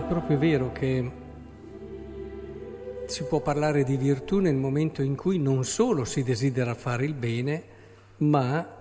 è proprio vero che si può parlare di virtù nel momento in cui non solo si desidera fare il bene, ma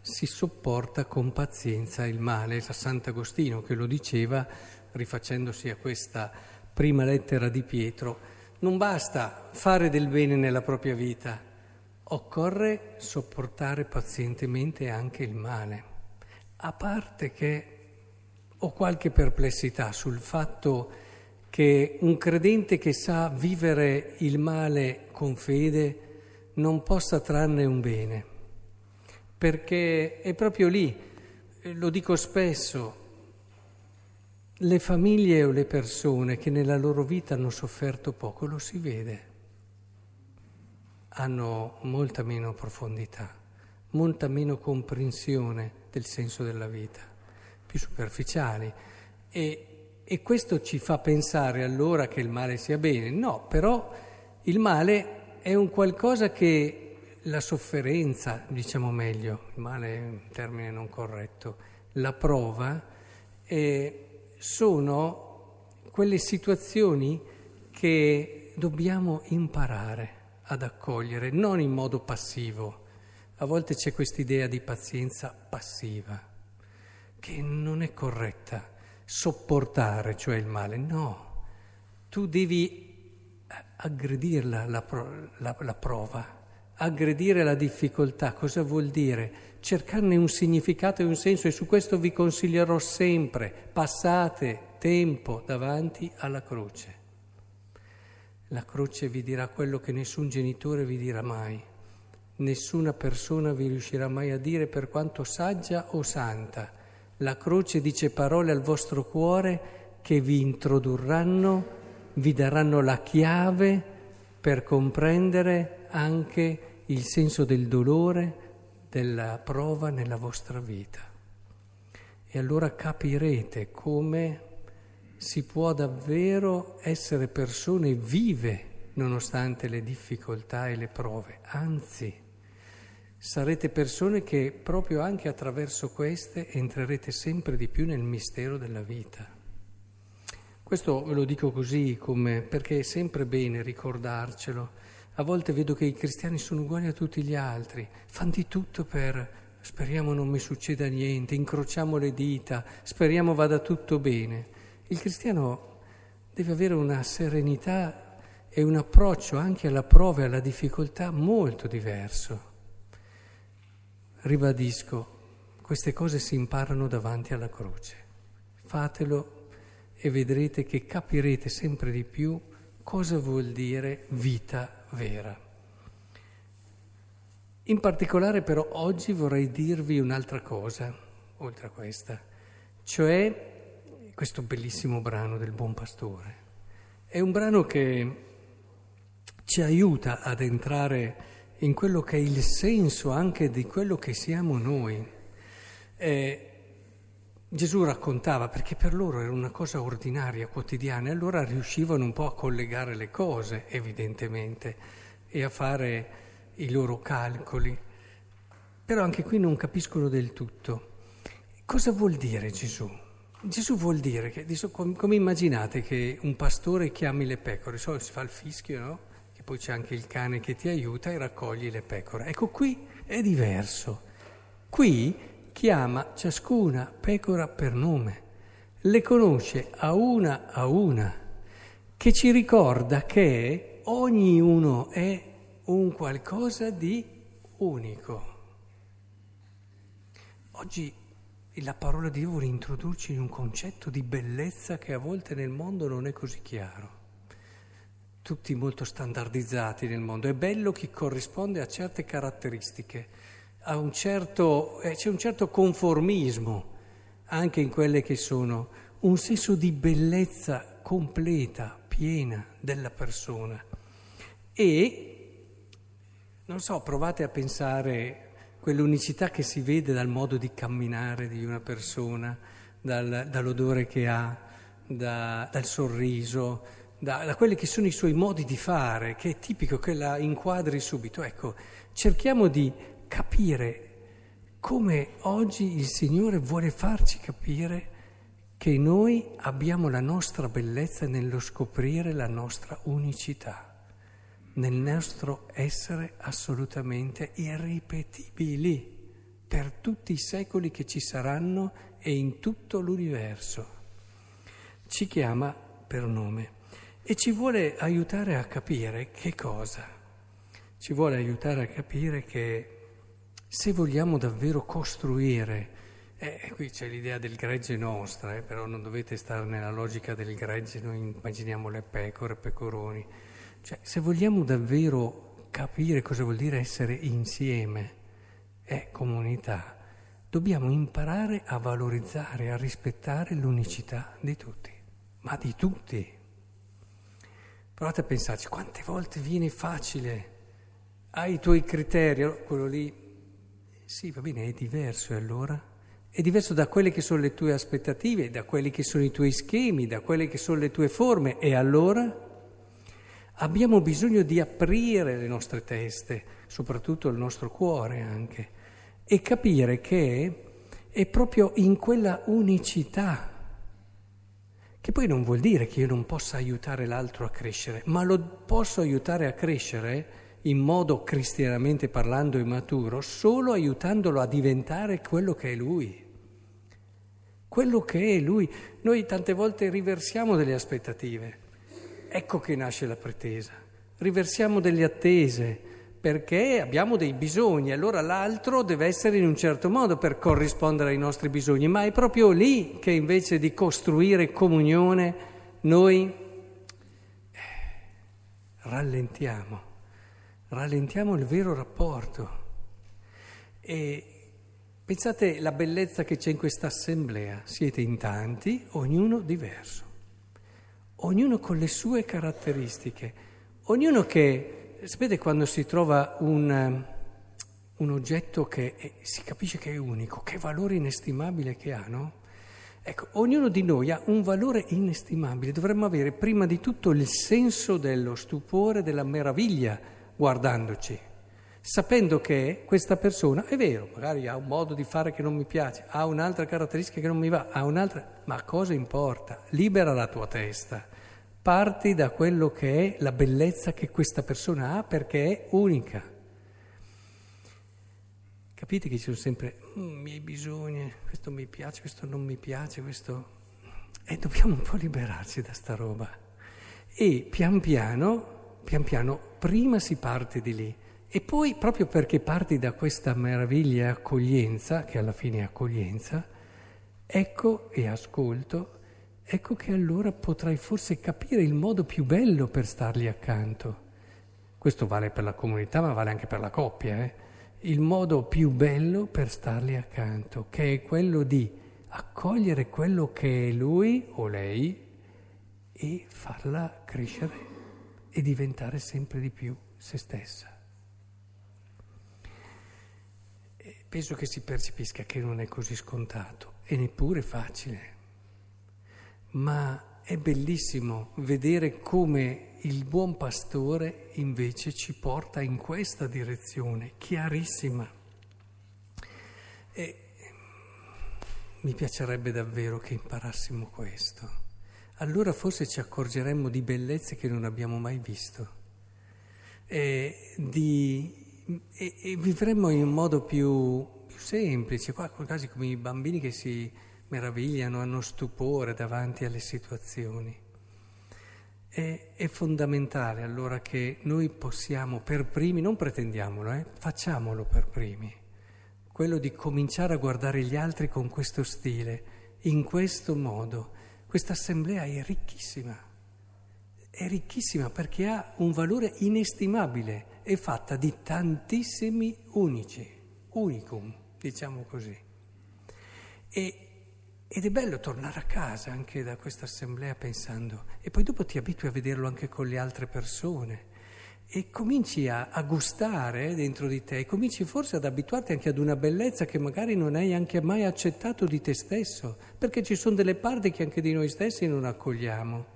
si sopporta con pazienza il male. È Sant'Agostino che lo diceva rifacendosi a questa prima lettera di Pietro. Non basta fare del bene nella propria vita, occorre sopportare pazientemente anche il male. A parte che ho qualche perplessità sul fatto che un credente che sa vivere il male con fede non possa trarne un bene, perché è proprio lì, lo dico spesso, le famiglie o le persone che nella loro vita hanno sofferto poco, lo si vede, hanno molta meno profondità, molta meno comprensione del senso della vita, più superficiali. E e questo ci fa pensare allora che il male sia bene. No, però il male è un qualcosa che la sofferenza, diciamo meglio, il male è un termine non corretto, la prova, eh, sono quelle situazioni che dobbiamo imparare ad accogliere, non in modo passivo. A volte c'è quest'idea di pazienza passiva, che non è corretta sopportare, cioè il male, no, tu devi aggredirla la, la, la prova, aggredire la difficoltà, cosa vuol dire? Cercarne un significato e un senso e su questo vi consiglierò sempre, passate tempo davanti alla croce. La croce vi dirà quello che nessun genitore vi dirà mai, nessuna persona vi riuscirà mai a dire per quanto saggia o santa la croce dice parole al vostro cuore che vi introdurranno, vi daranno la chiave per comprendere anche il senso del dolore, della prova nella vostra vita. E allora capirete come si può davvero essere persone vive nonostante le difficoltà e le prove, anzi sarete persone che proprio anche attraverso queste entrerete sempre di più nel mistero della vita. Questo ve lo dico così come perché è sempre bene ricordarcelo. A volte vedo che i cristiani sono uguali a tutti gli altri, fanno di tutto per speriamo non mi succeda niente, incrociamo le dita, speriamo vada tutto bene. Il cristiano deve avere una serenità e un approccio anche alla prova e alla difficoltà molto diverso. Ribadisco, queste cose si imparano davanti alla croce. Fatelo e vedrete che capirete sempre di più cosa vuol dire vita vera. In particolare però oggi vorrei dirvi un'altra cosa, oltre a questa, cioè questo bellissimo brano del Buon Pastore. È un brano che ci aiuta ad entrare in quello che è il senso anche di quello che siamo noi. Eh, Gesù raccontava, perché per loro era una cosa ordinaria, quotidiana, e allora riuscivano un po' a collegare le cose, evidentemente, e a fare i loro calcoli. Però anche qui non capiscono del tutto. Cosa vuol dire Gesù? Gesù vuol dire che, come immaginate che un pastore chiami le pecore, so, si fa il fischio, no? Poi c'è anche il cane che ti aiuta e raccogli le pecore. Ecco, qui è diverso. Qui chiama ciascuna pecora per nome, le conosce a una a una, che ci ricorda che ognuno è un qualcosa di unico. Oggi la parola di Dio vuole introdurci in un concetto di bellezza che a volte nel mondo non è così chiaro tutti molto standardizzati nel mondo. È bello chi corrisponde a certe caratteristiche, a un certo, eh, c'è un certo conformismo anche in quelle che sono un senso di bellezza completa, piena della persona. E, non so, provate a pensare quell'unicità che si vede dal modo di camminare di una persona, dal, dall'odore che ha, da, dal sorriso, da, da, quelli che sono i suoi modi di fare, che è tipico che la inquadri subito. Ecco, cerchiamo di capire come oggi il Signore vuole farci capire che noi abbiamo la nostra bellezza nello scoprire la nostra unicità, nel nostro essere assolutamente irripetibili per tutti i secoli che ci saranno e in tutto l'universo. Ci chiama per nome e ci vuole aiutare a capire che cosa? Ci vuole aiutare a capire che se vogliamo davvero costruire eh, qui c'è l'idea del gregge nostra, eh, però non dovete stare nella logica del gregge, noi immaginiamo le pecore, pecoroni. Cioè, se vogliamo davvero capire cosa vuol dire essere insieme e comunità, dobbiamo imparare a valorizzare, a rispettare l'unicità di tutti, ma di tutti. Provate a pensarci, quante volte viene facile, hai i tuoi criteri, quello lì, sì, va bene, è diverso e allora? È diverso da quelle che sono le tue aspettative, da quelli che sono i tuoi schemi, da quelle che sono le tue forme. E allora abbiamo bisogno di aprire le nostre teste, soprattutto il nostro cuore anche, e capire che è proprio in quella unicità, che poi non vuol dire che io non possa aiutare l'altro a crescere, ma lo posso aiutare a crescere in modo cristianamente parlando immaturo solo aiutandolo a diventare quello che è lui. Quello che è lui. Noi tante volte riversiamo delle aspettative. Ecco che nasce la pretesa. Riversiamo delle attese perché abbiamo dei bisogni, allora l'altro deve essere in un certo modo per corrispondere ai nostri bisogni, ma è proprio lì che invece di costruire comunione noi eh, rallentiamo rallentiamo il vero rapporto. E pensate la bellezza che c'è in questa assemblea. Siete in tanti, ognuno diverso, ognuno con le sue caratteristiche, ognuno che, sapete quando si trova un, un oggetto che è, si capisce che è unico, che valore inestimabile che ha, no? Ecco, ognuno di noi ha un valore inestimabile, dovremmo avere prima di tutto il senso dello stupore, della meraviglia guardandoci, sapendo che questa persona è vero, magari ha un modo di fare che non mi piace, ha un'altra caratteristica che non mi va, ha un'altra, ma cosa importa? Libera la tua testa, parti da quello che è la bellezza che questa persona ha perché è unica. Capite che ci sono sempre mm, miei bisogni, questo mi piace, questo non mi piace, questo... E dobbiamo un po' liberarci da sta roba. E pian piano pian piano prima si parte di lì e poi proprio perché parti da questa meraviglia accoglienza, che alla fine è accoglienza, ecco e ascolto, ecco che allora potrai forse capire il modo più bello per stargli accanto. Questo vale per la comunità, ma vale anche per la coppia. Eh? Il modo più bello per stargli accanto, che è quello di accogliere quello che è lui o lei e farla crescere e diventare sempre di più se stessa. E penso che si percepisca che non è così scontato e neppure facile, ma è bellissimo vedere come il buon pastore invece ci porta in questa direzione, chiarissima. E mi piacerebbe davvero che imparassimo questo allora forse ci accorgeremmo di bellezze che non abbiamo mai visto e, di, e, e vivremmo in un modo più, più semplice, quasi come i bambini che si meravigliano, hanno stupore davanti alle situazioni. È, è, fondamentale allora che noi possiamo per primi, non pretendiamolo, eh, facciamolo per primi, quello di cominciare a guardare gli altri con questo stile, in questo modo questa assemblea è ricchissima, è ricchissima perché ha un valore inestimabile, è fatta di tantissimi unici, unicum, diciamo così. E, ed è bello tornare a casa anche da questa assemblea pensando, e poi dopo ti abitui a vederlo anche con le altre persone e cominci a, a, gustare dentro di te, cominci forse ad abituarti anche ad una bellezza che magari non hai anche mai accettato di te stesso, perché ci sono delle parti che anche di noi stessi non accogliamo.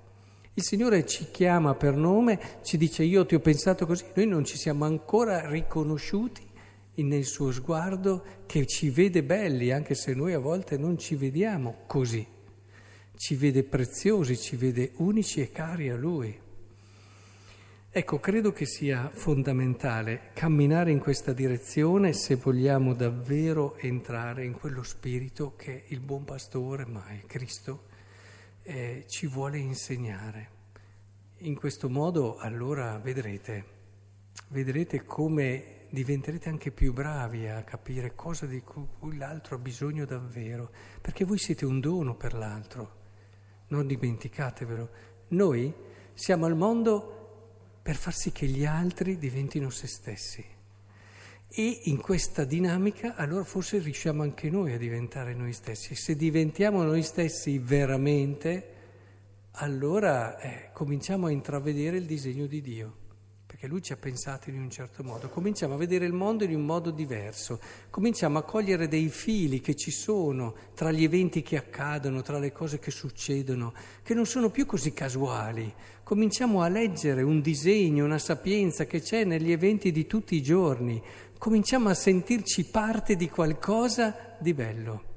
Il Signore ci chiama per nome, ci dice io ti ho pensato così, noi non ci siamo ancora riconosciuti nel suo sguardo che ci vede belli, anche se noi a volte non ci vediamo così. ci vede preziosi, ci vede unici e cari a Lui. Ecco, credo che sia fondamentale camminare in questa direzione se vogliamo davvero entrare in quello spirito che il buon pastore, ma è Cristo, eh, ci vuole insegnare. In questo modo allora vedrete, vedrete come diventerete anche più bravi a capire cosa di cui l'altro ha bisogno davvero, perché voi siete un dono per l'altro, non dimenticatevelo. Noi siamo al mondo per far sì che gli altri diventino se stessi. E in questa dinamica allora forse riusciamo anche noi a diventare noi stessi. Se diventiamo noi stessi veramente, allora eh, cominciamo a intravedere il disegno di Dio perché lui ci ha pensato in un certo modo, cominciamo a vedere il mondo in un modo diverso, cominciamo a cogliere dei fili che ci sono tra gli eventi che accadono, tra le cose che succedono, che non sono più così casuali, cominciamo a leggere un disegno, una sapienza che c'è negli eventi di tutti i giorni, cominciamo a sentirci parte di qualcosa di bello.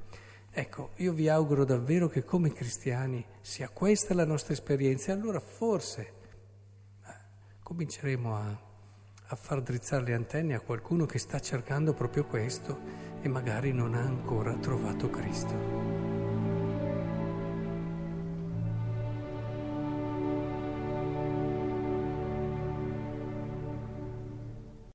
Ecco, io vi auguro davvero che come cristiani sia questa la nostra esperienza. E allora forse cominceremo a, a far drizzare le antenne a qualcuno che sta cercando proprio questo e magari non ha ancora trovato Cristo.